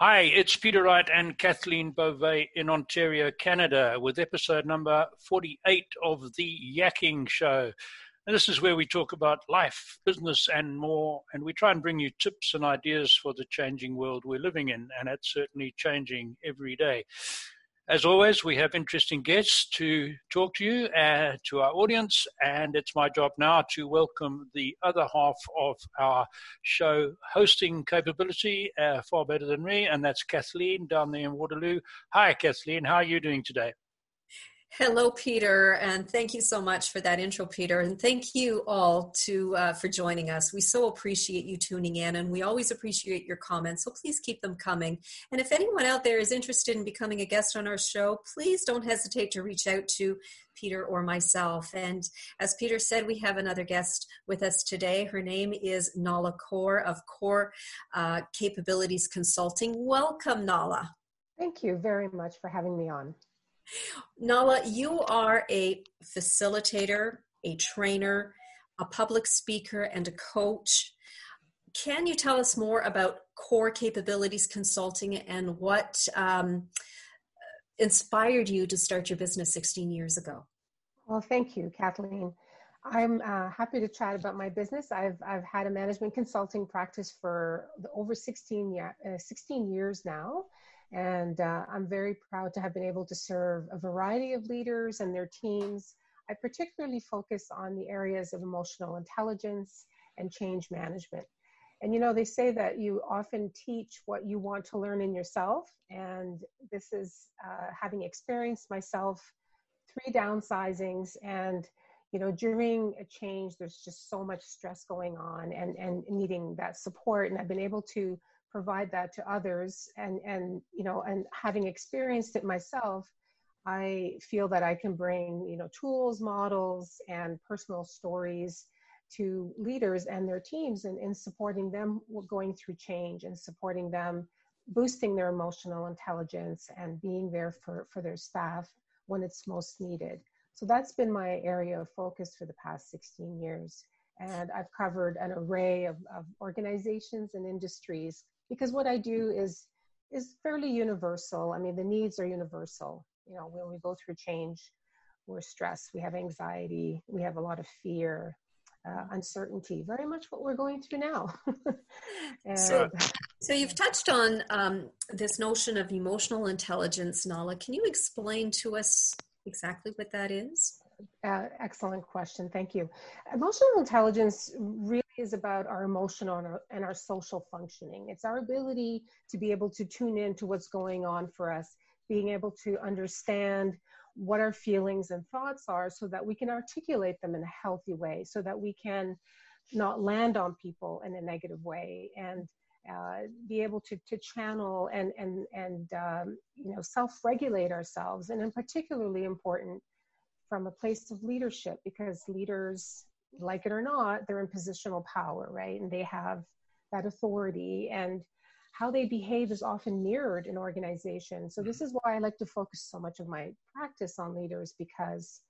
Hi, it's Peter Wright and Kathleen Beauvais in Ontario, Canada, with episode number 48 of The Yakking Show. And this is where we talk about life, business, and more. And we try and bring you tips and ideas for the changing world we're living in. And it's certainly changing every day. As always, we have interesting guests to talk to you, uh, to our audience, and it's my job now to welcome the other half of our show hosting capability, uh, far better than me, and that's Kathleen down there in Waterloo. Hi, Kathleen, how are you doing today? Hello, Peter, and thank you so much for that intro, Peter, and thank you all to uh, for joining us. We so appreciate you tuning in, and we always appreciate your comments. So please keep them coming. And if anyone out there is interested in becoming a guest on our show, please don't hesitate to reach out to Peter or myself. And as Peter said, we have another guest with us today. Her name is Nahla Kor of Kor uh, Capabilities Consulting. Welcome, Nahla. Thank you very much for having me on. Nahla, you are a facilitator, a trainer, a public speaker, and a coach. Can you tell us more about Kor Capabilities Consulting and what um, inspired you to start your business 16 years ago? Well, thank you, Kathleen. I'm uh, happy to chat about my business. I've, I've had a management consulting practice for over 16, year, uh, 16 years now. And uh, I'm very proud to have been able to serve a variety of leaders and their teams. I particularly focus on the areas of emotional intelligence and change management. And you know, they say that you often teach what you want to learn in yourself. And this is uh, having experienced myself three downsizings and you know during a change there's just so much stress going on and and needing that support and i've been able to provide that to others and and you know and having experienced it myself i feel that i can bring you know tools models and personal stories to leaders and their teams and in supporting them going through change and supporting them boosting their emotional intelligence and being there for for their staff when it's most needed. So that's been my area of focus for the past 16 years. And I've covered an array of, of organizations and industries because what I do is is fairly universal. I mean, the needs are universal. You know, when we go through change, we're stressed, we have anxiety, we have a lot of fear, uh, uncertainty, very much what we're going through now. and, so, so you've touched on um, this notion of emotional intelligence, Nahla. Can you explain to us exactly what that is? Uh, excellent question. Thank you. Emotional intelligence really is about our emotional and our, and our, social functioning. It's our ability to be able to tune in to what's going on for us, being able to understand what our feelings and thoughts are so that we can articulate them in a healthy way, so that we can not land on people in a negative way and uh, be able to, to channel and, and, and um, you know, self-regulate ourselves. And in particularly important from a place of leadership because leaders, like it or not, they're in positional power, right? And they have that authority and how they behave is often mirrored in organizations. So this is why I like to focus so much of my practice on leaders because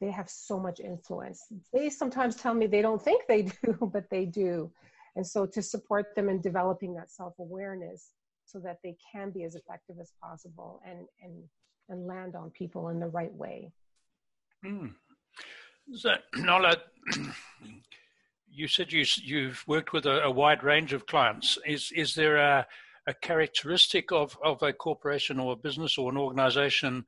they have so much influence. They sometimes tell me they don't think they do, but they do. And so to support them in developing that self-awareness so that they can be as effective as possible and and and land on people in the right way. Mm. So, Nola, you said you, you've worked with a, a, wide range of clients. Is, is there a, a characteristic of, of a corporation or a business or an organization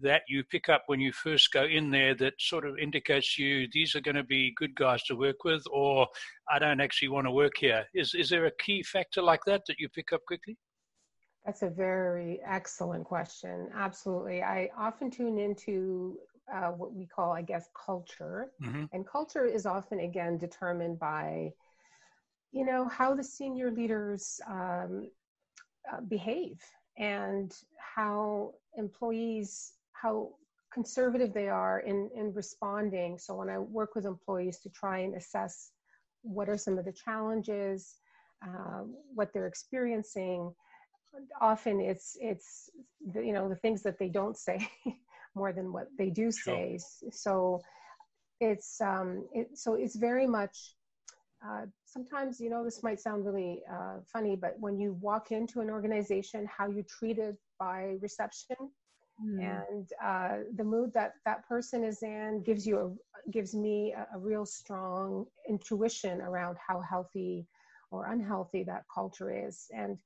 that you pick up when you first go in there that sort of indicates you these are going to be good guys to work with or I don't actually want to work here? Is, is there a key factor like that that you pick up quickly? That's a very excellent question. Absolutely. I often tune into uh, what we call, I guess, culture. Mm-hmm. And culture is often, again, determined by, you know, how the senior leaders um, uh, behave and how employees, how conservative they are in, in responding. So when I work with employees to try and assess what are some of the challenges, uh, what they're experiencing, often it's it's the, you know the things that they don't say more than what they do say. Sure. So it's um, it, so it's very much uh, sometimes you know this might sound really uh, funny but when you walk into an organization how you treated by reception mm. and uh, the mood that that person is in gives you a gives me a, a real strong intuition around how healthy or unhealthy that culture is and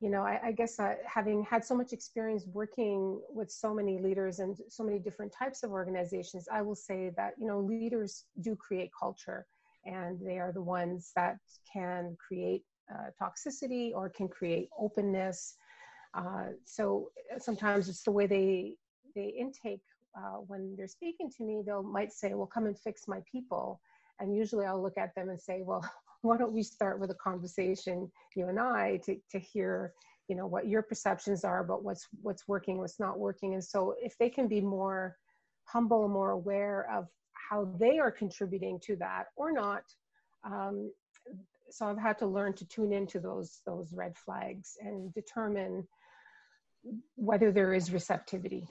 you know i, I guess uh, having had so much experience working with so many leaders and so many different types of organizations i will say that you know leaders do create culture and they are the ones that can create uh, toxicity or can create openness. Uh, so sometimes it's the way they they intake uh, when they're speaking to me. They'll might say, "Well, come and fix my people," and usually I'll look at them and say, "Well, why don't we start with a conversation, you and I, to to hear." you know what your perceptions are about what's what's working what's not working and so if they can be more humble more aware of how they are contributing to that or not. Um, so I've had to learn to tune into those those red flags and determine whether there is receptivity.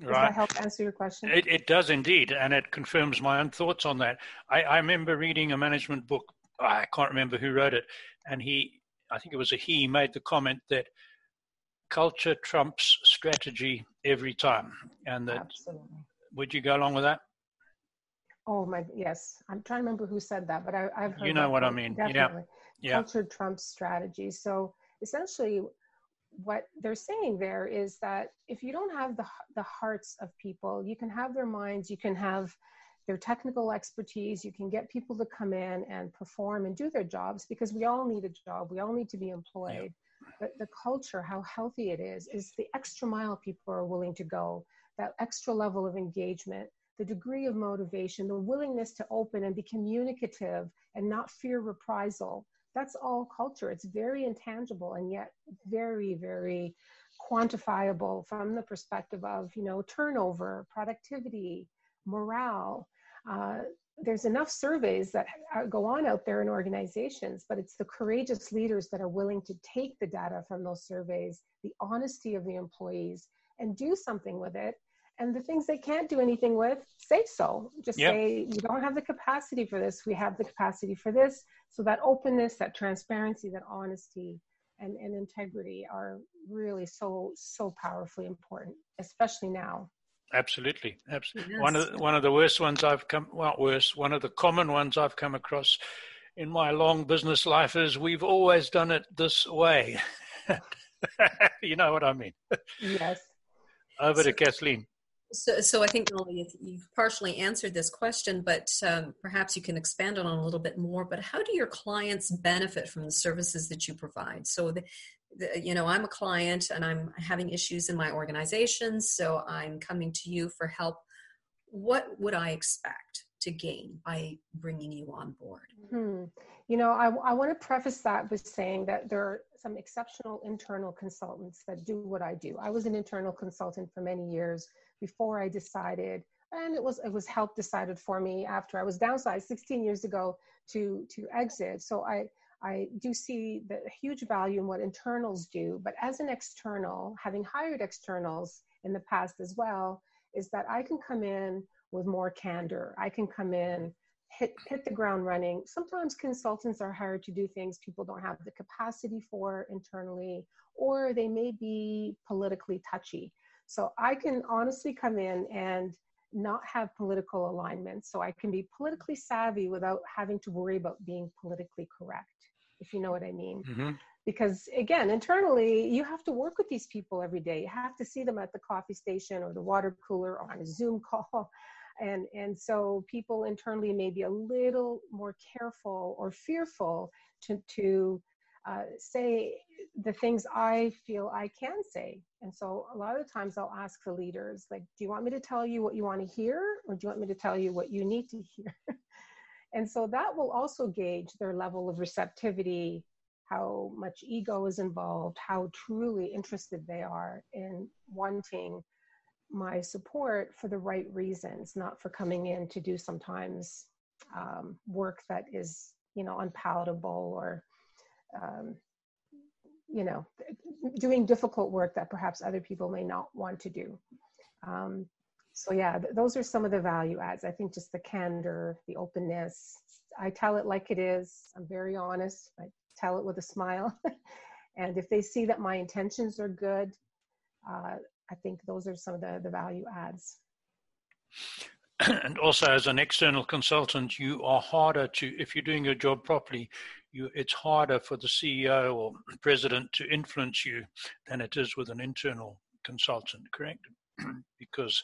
Does right. that help answer your question? It, it does indeed, and it confirms my own thoughts on that. I, I remember reading a management book. I can't remember who wrote it, and he, I think it was a he, made the comment that culture trumps strategy every time, and that. Absolutely. Would you go along with that? Oh my, yes. I'm trying to remember who said that, but I, have heard. You know what I mean? Definitely. Yeah. Culture trumps strategy. So essentially, what they're saying there is that if you don't have the the hearts of people, you can have their minds, you can have their technical expertise, you can get people to come in and perform and do their jobs because we all need a job, we all need to be employed. Yeah. But the culture, how healthy it is, is the extra mile people are willing to go, that extra level of engagement the degree of motivation, the willingness to open and be communicative and not fear reprisal. That's all culture. It's very intangible and yet very, very quantifiable from the perspective of, you know, turnover, productivity, morale. Uh, there's enough surveys that go on out there in organizations, but it's the courageous leaders that are willing to take the data from those surveys, the honesty of the employees, and do something with it. And the things they can't do anything with say so. Just yep. say you don't have the capacity for this. We have the capacity for this. So that openness that transparency that honesty and, and integrity are really so so powerfully important especially now absolutely absolutely yes. one of the, one of the worst ones i've come well worse one of the common ones i've come across in my long business life is we've always done it this way you know what i mean yes over so, to kathleen so, so I think Molly, you've partially answered this question, but um, perhaps you can expand on it a little bit more. But how do your clients benefit from the services that you provide? So, the, the, you know, I'm a client and I'm having issues in my organization, so I'm coming to you for help. What would I expect to gain by bringing you on board? Hmm. You know, I, I want to preface that with saying that there are some exceptional internal consultants that do what I do. I was an internal consultant for many years before I decided, and it was it was help decided for me after I was downsized 16 years ago to to exit. So I I do see the huge value in what internals do, but as an external, having hired externals in the past as well, is that I can come in with more candor. I can come in hit hit the ground running. Sometimes consultants are hired to do things people don't have the capacity for internally, or they may be politically touchy. So I can honestly come in and not have political alignment. So I can be politically savvy without having to worry about being politically correct, if you know what I mean. Mm-hmm. Because again, internally, you have to work with these people every day. You have to see them at the coffee station or the water cooler or on a Zoom call. And, and so people internally may be a little more careful or fearful to, to uh, say the things I feel I can say. And so a lot of times I'll ask the leaders, like, do you want me to tell you what you want to hear, or do you want me to tell you what you need to hear? And so that will also gauge their level of receptivity, how much ego is involved, how truly interested they are in wanting my support for the right reasons, not for coming in to do sometimes um, work that is, you know, unpalatable or um, you know, doing difficult work that perhaps other people may not want to do. Um, so yeah, th- those are some of the value adds. I think just the candor, the openness. I tell it like it is. I'm very honest. I tell it with a smile. and if they see that my intentions are good, uh, I think those are some of the, the value adds. And also, as an external consultant, you are harder to, if you're doing your job properly, you, it's harder for the CEO or president to influence you than it is with an internal consultant, correct? because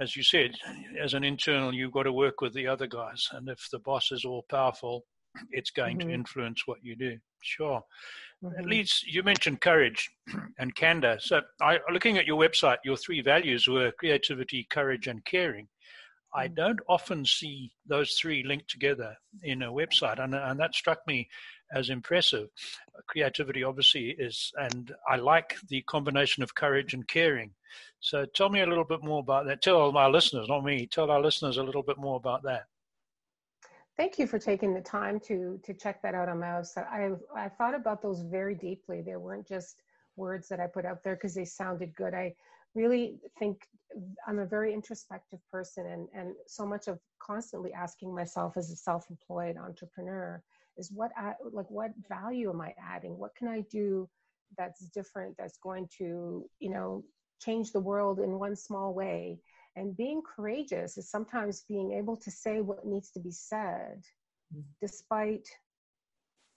as you said, as an internal, you've got to work with the other guys. And if the boss is all powerful, it's going mm-hmm. to influence what you do. Sure. Mm-hmm. At least you mentioned courage and candor. So, I, looking at your website, your three values were creativity, courage, and caring. I mm. don't often see those three linked together in a website, and, and that struck me as impressive. Creativity, obviously, is, and I like the combination of courage and caring. So, tell me a little bit more about that. Tell our listeners, not me, tell our listeners a little bit more about that. Thank you for taking the time to to check that out on my website. I I thought about those very deeply. They weren't just words that I put out there because they sounded good. I really think I'm a very introspective person, and and so much of constantly asking myself as a self-employed entrepreneur is what I, like what value am I adding? What can I do that's different? That's going to you know change the world in one small way? And being courageous is sometimes being able to say what needs to be said, mm-hmm. despite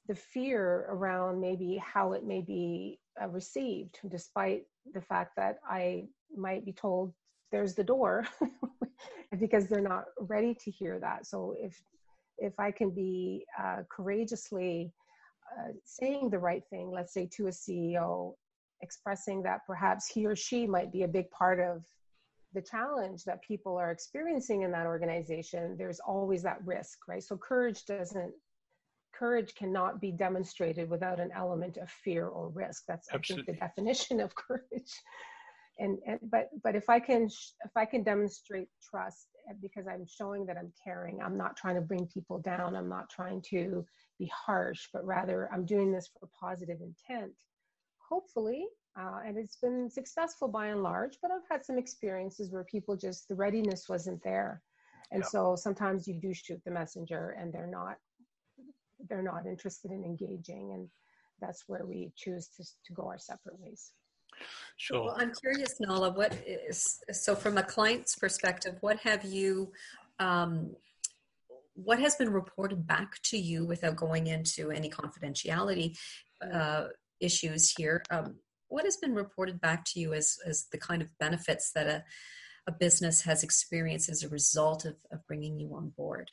the fear around maybe how it may be uh, received, despite the fact that I might be told there's the door because they're not ready to hear that. So if if I can be uh, courageously uh, saying the right thing, let's say to a CEO, expressing that perhaps he or she might be a big part of the challenge that people are experiencing in that organization, there's always that risk, right? So courage doesn't courage cannot be demonstrated without an element of fear or risk. That's Absolutely. I think the definition of courage. And, and but but if I can if I can demonstrate trust eh, because I'm showing that I'm caring, I'm not trying to bring people down. I'm not trying to be harsh, but rather I'm doing this for positive intent. Hopefully, uh, and it's been successful by and large, but I've had some experiences where people just, the readiness wasn't there. And yeah. so sometimes you do shoot the messenger and they're not, they're not interested in engaging. And that's where we choose to, to go our separate ways. Sure. Well, I'm curious, Nahla, what is, so from a client's perspective, what have you, um, what has been reported back to you without going into any confidentiality uh, issues here? Um, what has been reported back to you as, as the kind of benefits that a, a business has experienced as a result of, of bringing you on board?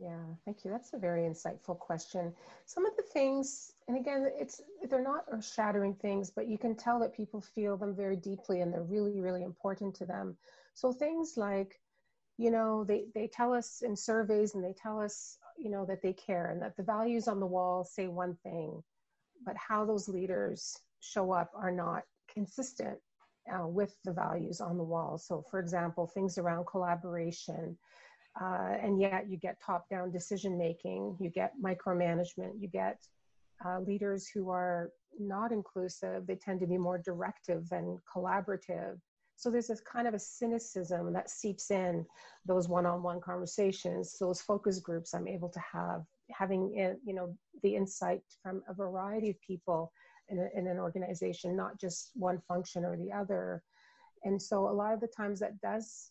Yeah, thank you. That's a very insightful question. Some of the things, and again, it's they're not shattering things, but you can tell that people feel them very deeply and they're really, really important to them. So things like, you know, they, they tell us in surveys and they tell us, you know, that they care and that the values on the wall say one thing, but how those leaders show up are not consistent uh, with the values on the wall. So, for example, things around collaboration, uh, and yet you get top down decision making, you get micromanagement, you get uh, leaders who are not inclusive, they tend to be more directive than collaborative. So there's this kind of a cynicism that seeps in those one-on-one conversations, those focus groups I'm able to have, having you know the insight from a variety of people in, a, in an organization, not just one function or the other. And so a lot of the times that does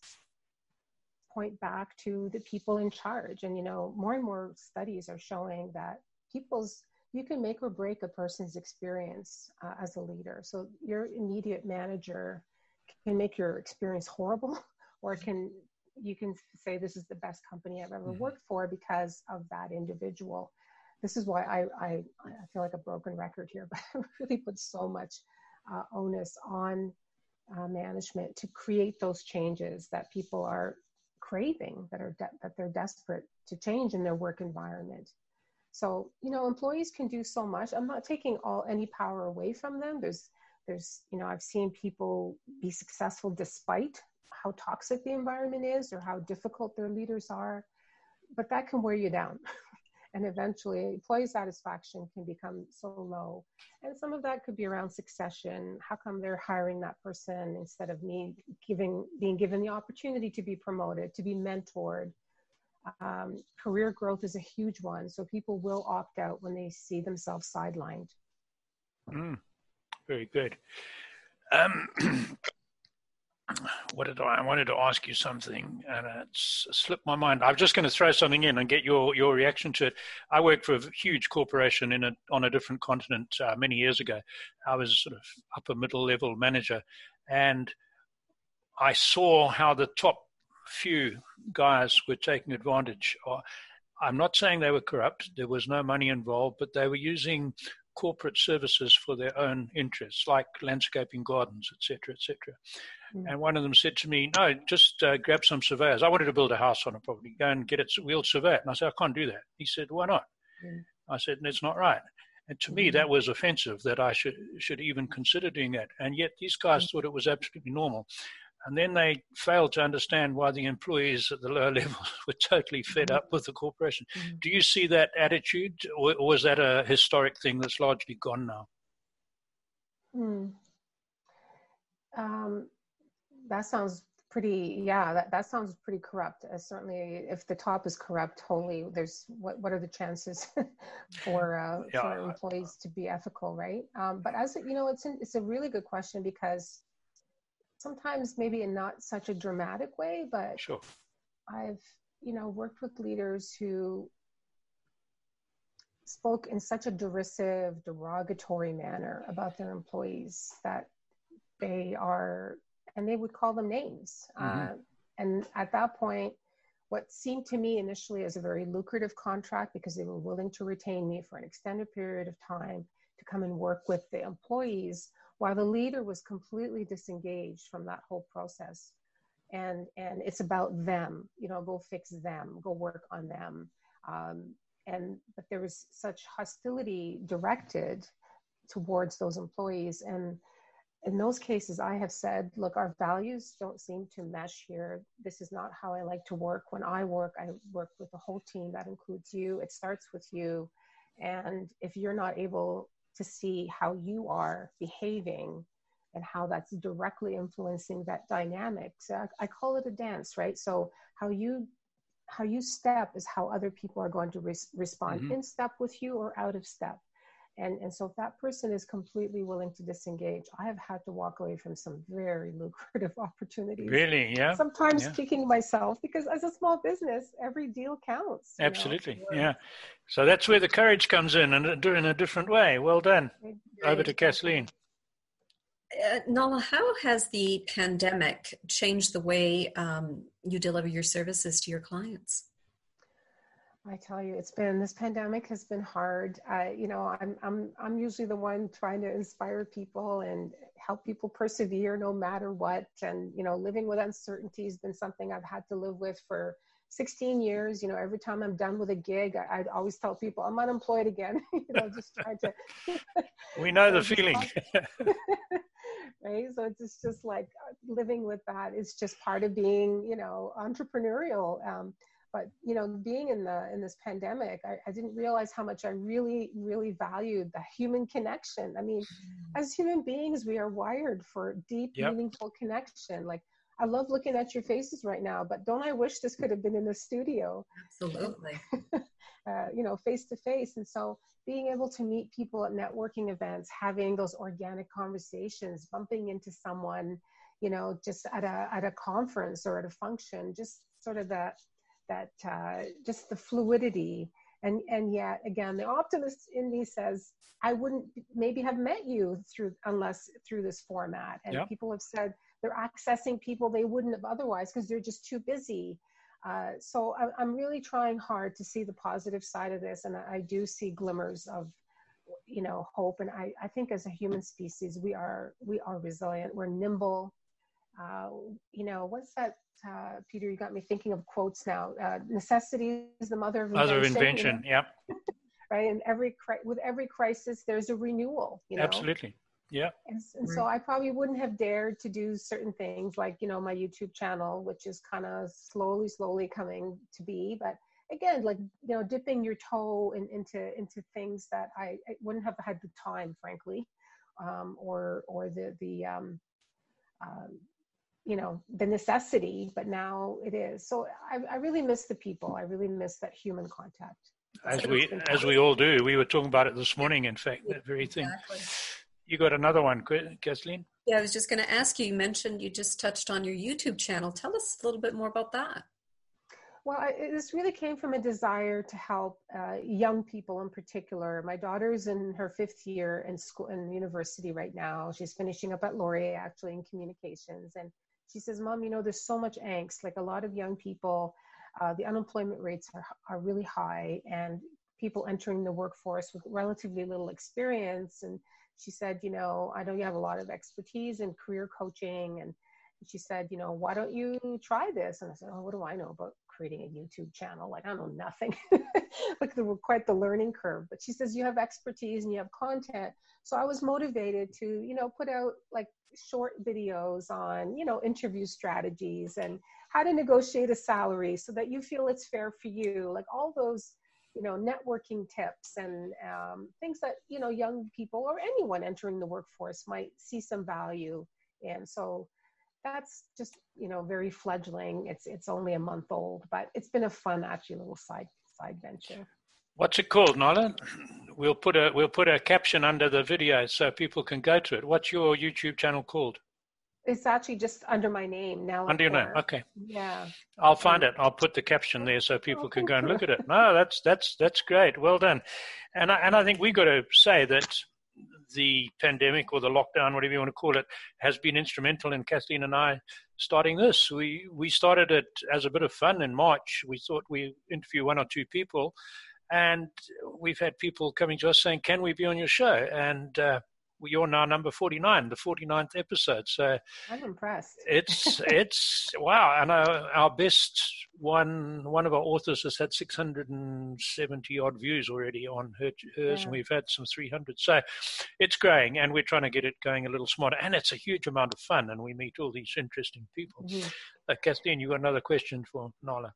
point back to the people in charge. And, you know, more and more studies are showing that people's, you can make or break a person's experience uh, as a leader. So your immediate manager can make your experience horrible or can you can say this is the best company I've ever mm-hmm. worked for because of that individual this is why I, I, I feel like a broken record here, but I really put so much uh, onus on uh, management to create those changes that people are craving, that are de- that they're desperate to change in their work environment. So you know, employees can do so much. I'm not taking all any power away from them. There's there's you know I've seen people be successful despite how toxic the environment is or how difficult their leaders are, but that can wear you down. and eventually employee satisfaction can become so low. And some of that could be around succession. How come they're hiring that person instead of me giving being given the opportunity to be promoted to be mentored? Um, career growth is a huge one so people will opt out when they see themselves sidelined. Mm, very good. Um, what did I, I wanted to ask you something and it's slipped my mind. I'm just going to throw something in and get your, your reaction to it. I worked for a huge corporation in a, on a different continent uh, many years ago. I was sort of upper middle level manager and I saw how the top few guys were taking advantage. I'm not saying they were corrupt. There was no money involved, but they were using corporate services for their own interests, like landscaping gardens, etc., etc. Mm. And one of them said to me, "No, just uh, grab some surveyors. I wanted to build a house on a property. Go and get it wheeled surveyed." And I said, "I can't do that." He said, "Why not?" Mm. I said, "It's not right." And to mm. me, that was offensive that I should should even consider doing that. And yet, these guys mm. thought it was absolutely normal. And then they failed to understand why the employees at the lower levels were totally fed mm-hmm. up with the corporation. Mm-hmm. Do you see that attitude, or, or was that a historic thing that's largely gone now? Mm. Um, that sounds pretty yeah that, that sounds pretty corrupt uh, certainly if the top is corrupt wholly there's what what are the chances for uh, yeah. for employees to be ethical right um, but as you know it's an, it's a really good question because sometimes maybe in not such a dramatic way, but sure. I've, you know, worked with leaders who spoke in such a derisive, derogatory manner about their employees that they are, and they would call them names. Mm-hmm. Uh, and at that point, what seemed to me initially as a very lucrative contract because they were willing to retain me for an extended period of time to come and work with the employees while the leader was completely disengaged from that whole process. And and it's about them you know go fix them go work on them. Um, and but there was such hostility directed towards those employees. And in those cases i have said look our values don't seem to mesh here. This is not how i like to work. When i work i work with the whole team. That includes you. It starts with you. And if you're not able to see how you are behaving and how that's directly influencing that dynamic. So I, I call it a dance, right? So how you how you step is how other people are going to respond mm-hmm. in step with you or out of step. And, and so if that person is completely willing to disengage, I have had to walk away from some very lucrative opportunities. Really? Yeah. Sometimes yeah. kicking myself because as a small business, every deal counts. Absolutely. Know? Yeah. So that's where the courage comes in and do it in a different way. Well done. Over to Kathleen. Uh, Nahla, how has the pandemic changed the way um, you deliver your services to your clients? I tell you, it's been this pandemic has been hard. I, you know, I'm I'm I'm usually the one trying to inspire people and help people persevere no matter what. And you know, living with uncertainty has been something I've had to live with for 16 years. You know, every time I'm done with a gig, I, would always tell people I'm unemployed again. you know, just trying to. we know the feeling. right so it's just like uh, living with that is just part of being you know entrepreneurial um, but you know being in the in this pandemic I, I, didn't realize how much i really really valued the human connection. I mean mm. as human beings we are wired for deep yep. meaningful connection. Like i love looking at your faces right now but don't i wish this could have been in the studio? Absolutely. Uh, you know face to face and so being able to meet people at networking events having those organic conversations bumping into someone you know just at a at a conference or at a function just sort of that that uh, just the fluidity. And and yet again the optimist in me says i wouldn't maybe have met you through unless through this format. And people have said they're accessing people they wouldn't have otherwise because they're just too busy. Uh, so I, am really trying hard to see the positive side of this and I, I do see glimmers of you know hope. And I, I think as a human species we are we are resilient. We're nimble uh, you know what's that uh, Peter, you got me thinking of quotes now. Uh, necessity is the mother of mother invention. invention. Yep. right, and every with every crisis, there's a renewal. You know? Absolutely. Yeah. And, and so I probably wouldn't have dared to do certain things like you know my YouTube channel, which is kind of slowly, slowly coming to be. But again like you know dipping your toe in, into into things that I, I, wouldn't have had the time frankly um, or or the the um, um, you know the necessity but now it is. So I, I really miss the people. I really miss that human contact. As we as we all do. We were talking about it this morning in fact that very thing. Exactly. you got another one kathleen? Yeah i was just going to ask you you mentioned you just touched on your youtube channel. Tell us a little bit more about that. Well, I, this really came from a desire to help uh, young people in particular. My daughter's in her fifth year in school in university right now. She's finishing up at Laurier actually in communications, and she says, "Mom, you know, there's so much angst. Like a lot of young people, uh, the unemployment rates are are really high, and people entering the workforce with relatively little experience." And she said, "You know, I know you have a lot of expertise in career coaching and." she said, you know, why don't you try this? And I said, oh, what do I know about creating a YouTube channel. Like I know nothing. like the quite the learning curve. But she says you have expertise and you have content. So I was motivated to, you know, put out like short videos on, you know, interview strategies and how to negotiate a salary so that you feel it's fair for you. Like all those you know networking tips and um, things that you know young people or anyone entering the workforce might see some value in so that's just you know very fledgling. It's it's only a month old but it's been a fun actually little side side venture. What's it called Nolan? we'll put a we'll put a caption under the video so people can go to it. What's your youtube channel called? It's actually just under my name now under your name okay. Yeah. I'll find it. I'll put the caption there so people can go and look at it. No that's that's that's great. Well done. And i and i think we got to say that the pandemic or the lockdown, whatever you want to call it, has been instrumental in Kathleen and I starting this. We we started it as a bit of fun in March. We thought we interview one or two people, and we've had people coming to us saying, "Can we be on your show?" And uh, you're now number 49, the 49th episode. So I'm impressed. It's it's wow, and our, our best one one of our authors has had 670 odd views already on her, hers, yeah. and we've had some 300. So it's growing, and we're trying to get it going a little smarter, and it's a huge amount of fun, and we meet all these interesting people. Mm-hmm. Uh, Kathleen, you got another question for Nahla?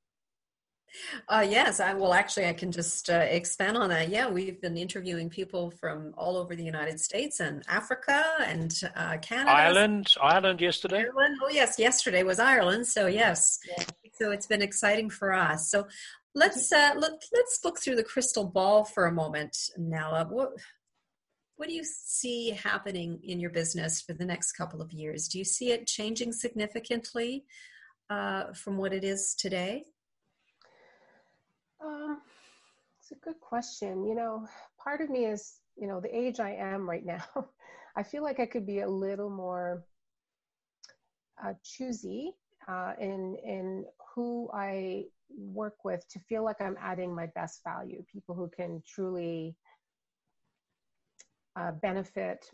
Uh, yes, I will actually. I can just uh, expand on that. Yeah, we've been interviewing people from all over the United States and Africa and uh, Canada, Ireland, Ireland yesterday. Ireland. Oh yes, yesterday was Ireland. So yes, yeah. so it's been exciting for us. So let's uh, let, let's look through the crystal ball for a moment, Nahla. What what do you see happening in your business for the next couple of years? Do you see it changing significantly uh, from what it is today? Um, it's a good question. You know, part of me is, you know, the age I am right now, I feel like I could be a little more uh, choosy uh, in in who I work with to feel like I'm adding my best value. People who can truly uh, benefit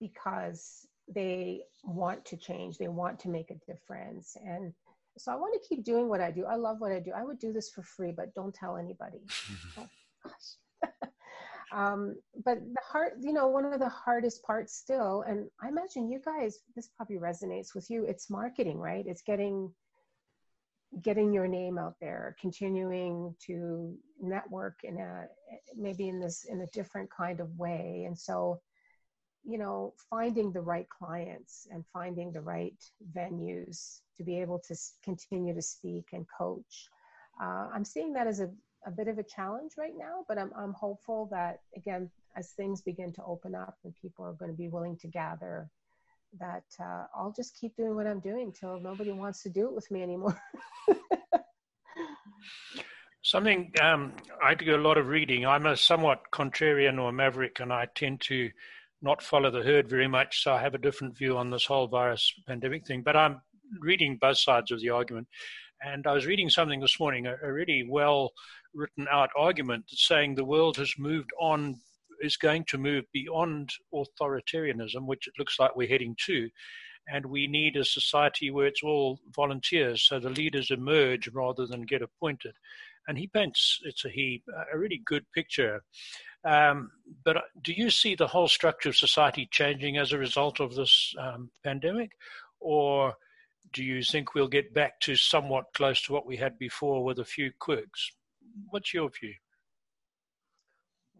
because they want to change, they want to make a difference, and so I want to keep doing what I do. I love what I do. I would do this for free, but don't tell anybody. oh, gosh. um, but the hard, you know, one of the hardest parts still, and I imagine you guys, this probably resonates with you. It's marketing, right? It's getting getting your name out there, continuing to network in a maybe in this in a different kind of way. And so you know, finding the right clients and finding the right venues to be able to continue to speak and coach. Uh, I'm seeing that as a, a bit of a challenge right now, but I'm, I'm hopeful that, again, as things begin to open up and people are going to be willing to gather, that uh, I'll just keep doing what I'm doing till nobody wants to do it with me anymore. Something um, I do a lot of reading. I'm a somewhat contrarian or maverick, and I tend to not follow the herd very much, so I have a different view on this whole virus pandemic thing. But I'm reading both sides of the argument. And I was reading something this morning, a, a really well written out argument saying the world has moved on, is going to move beyond authoritarianism, which it looks like we're heading to. And we need a society where it's all volunteers, so the leaders emerge rather than get appointed. And he paints, it's a he, a really good picture um, but do you see the whole structure of society changing as a result of this um, pandemic? Or do you think we'll get back to somewhat close to what we had before with a few quirks? what's your view?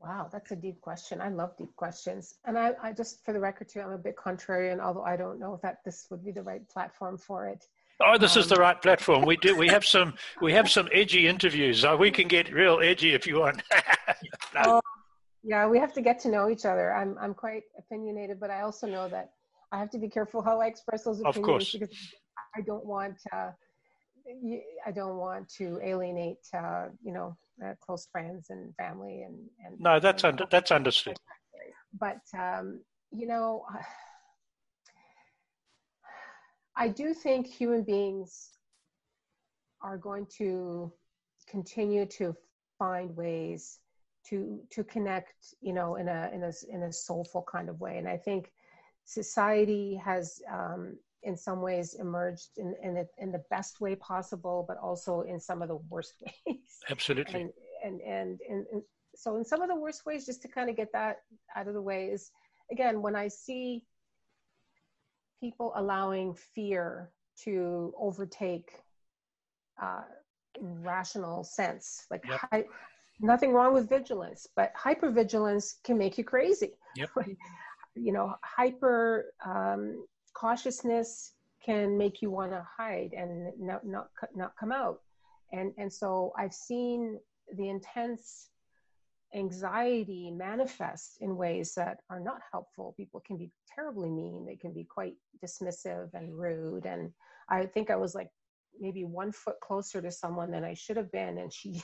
Wow, that's a deep question. I love deep questions. And I, I just, for the record, too, I'm a bit contrarian, although I don't know if that this would be the right platform for it. Oh, this um, is the right platform. We do. We have some. We have some edgy interviews. We can get real edgy if you want. no. oh, yeah, we have to get to know each other. I'm I'm quite opinionated, but I also know that I have to be careful how I express those opinions of course. because I don't want. Uh, I don't want to alienate, uh, you know, uh, close friends and family and. and no, that's and, under, that's understood. But um, you know, I do think human beings are going to continue to find ways to to connect, you know, in a in a in a soulful kind of way, and I think society has um, in some ways emerged in in, a, in the best way possible, but also in some of the worst ways. Absolutely. And and and, and, and so in some of the worst ways, just to kind of get that out of the way is again when I see people allowing fear to overtake uh, rational sense, like yep. hi- nothing wrong with vigilance, but hypervigilance can make you crazy. Yep. you know, hyper um, cautiousness can make you want to hide and not not not come out. And and so i've seen the intense anxiety manifest in ways that are not helpful. People can be terribly mean. They can be quite dismissive and rude. And i think i was like maybe one foot closer to someone than i should have been. And she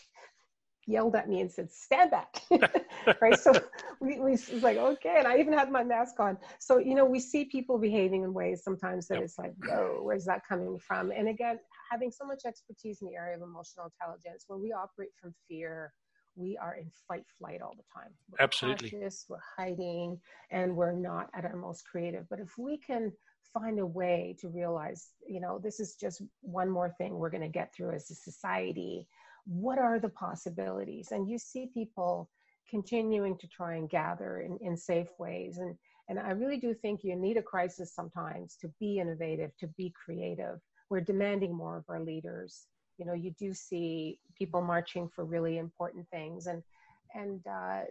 yelled at me and said, stand back. right. So we, we was like, okay. And I even had my mask on. So, you know, we see people behaving in ways sometimes that yep. it's like, whoa, where's that coming from? And again, having so much expertise in the area of emotional intelligence, where we operate from fear, we are in fight flight all the time. We're Absolutely. Cautious, we're hiding and we're not at our most creative. But if we can find a way to realize, you know, this is just one more thing we're going to get through as a society what are the possibilities? And you see people continuing to try and gather in, in safe ways. And and i really do think you need a crisis sometimes to be innovative to be creative. We're demanding more of our leaders. You know you do see people marching for really important things. And and uh,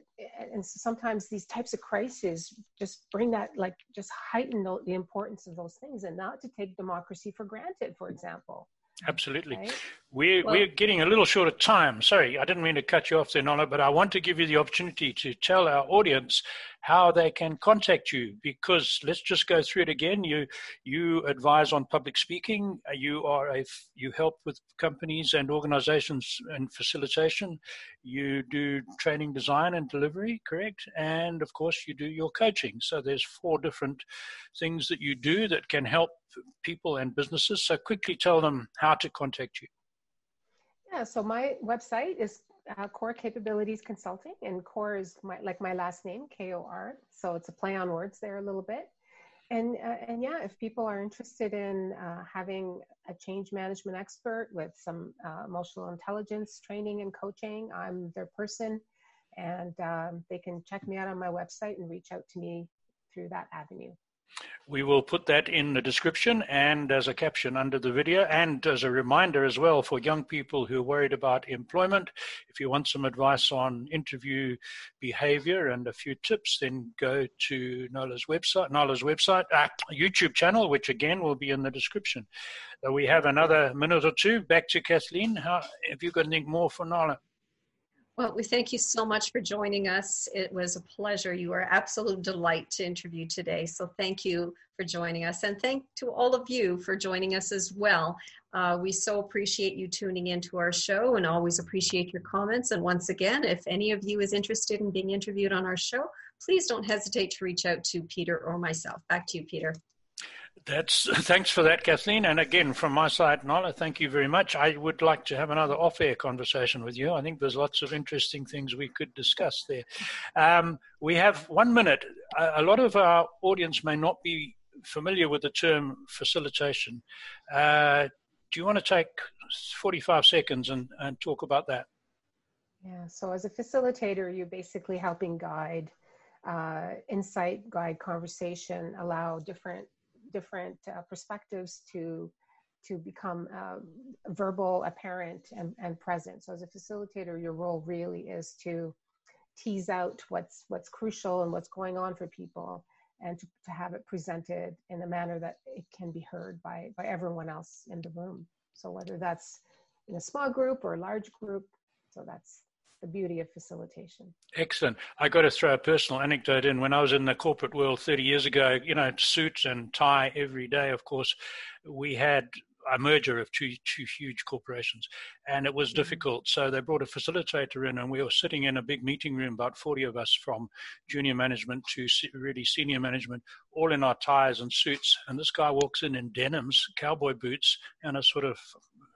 and sometimes these types of crises just bring that like just heighten the, the importance of those things and not to take democracy for granted for example. Absolutely. Right? We're, well, we're getting a little short of time. Sorry, I didn't mean to cut you off there, Nahla, but I want to give you the opportunity to tell our audience how they can contact you because let's just go through it again. You you advise on public speaking. You are a you help with companies and organizations and facilitation. You do training, design, and delivery, correct? And of course, you do your coaching. So there's four different things that you do that can help people and businesses. So quickly tell them how to contact you. Yeah, so my website is uh, Kor Capabilities Consulting, and Kor is my, like my last name, K O R. So it's a play on words there a little bit. And, uh, and yeah, if people are interested in uh, having a change management expert with some uh, emotional intelligence training and coaching, I'm their person. And um, they can check me out on my website and reach out to me through that avenue. We will put that in the description and as a caption under the video and as a reminder as well for young people who are worried about employment. If you want some advice on interview behavior and a few tips, then go to Nola's website, Nola's website, uh, YouTube channel, which again will be in the description. Uh, we have another minute or two. Back to Kathleen. How, have you got anything more for Nola? Well, we thank you so much for joining us. It was a pleasure. You are absolute delight to interview today. So thank you for joining us. And thank to all of you for joining us as well. Uh, we so appreciate you tuning into our show and always appreciate your comments. And once again, if any of you is interested in being interviewed on our show, please don't hesitate to reach out to Peter or myself. Back to you, Peter. That's thanks for that, Kathleen. And again, from my side, Nahla, thank you very much. I would like to have another off-air conversation with you. I think there's lots of interesting things we could discuss there. Um, we have one minute. A, a, lot of our audience may not be familiar with the term facilitation. Uh, do you want to take 45 seconds and, and talk about that? Yeah. So as a facilitator, you're basically helping guide uh, insight, guide conversation, allow different different uh, perspectives to to become uh, verbal, apparent, and, and present. So as a facilitator, your role really is to tease out what's what's crucial and what's going on for people and to, to have it presented in a manner that it can be heard by by everyone else in the room so whether that's in a small group or a large group so that's the beauty of facilitation. Excellent. I got to throw a personal anecdote in. When I was in the corporate world 30 years ago, you know, suits and tie every day, of course, we had a merger of two, two huge corporations and it was mm-hmm. difficult. So they brought a facilitator in and we were sitting in a big meeting room, about 40 of us from junior management to really senior management, all in our ties and suits. And this guy walks in in denims, cowboy boots, and a sort of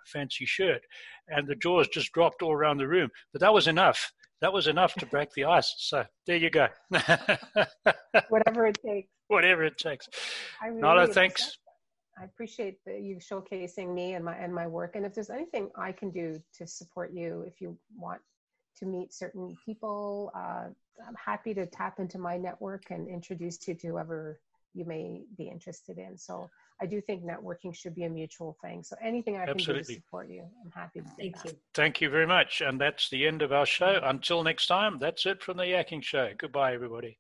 fancy shirt. And the jaws just dropped all around the room. But that was enough. That was enough to break the ice. So there you go. Whatever it takes. Whatever it takes. Really Nahla, thanks. I appreciate the, you showcasing me and my and my work. And if there's anything I can do to support you, if you want to meet certain people, uh, I'm happy to tap into my network and introduce you to whoever you may be interested in. So I do think networking should be a mutual thing. So anything I Absolutely. can do to support you, I'm happy to Thank that. you. Thank you very much. And that's the end of our show. Until next time, that's it from the Yakking Show. Goodbye, everybody.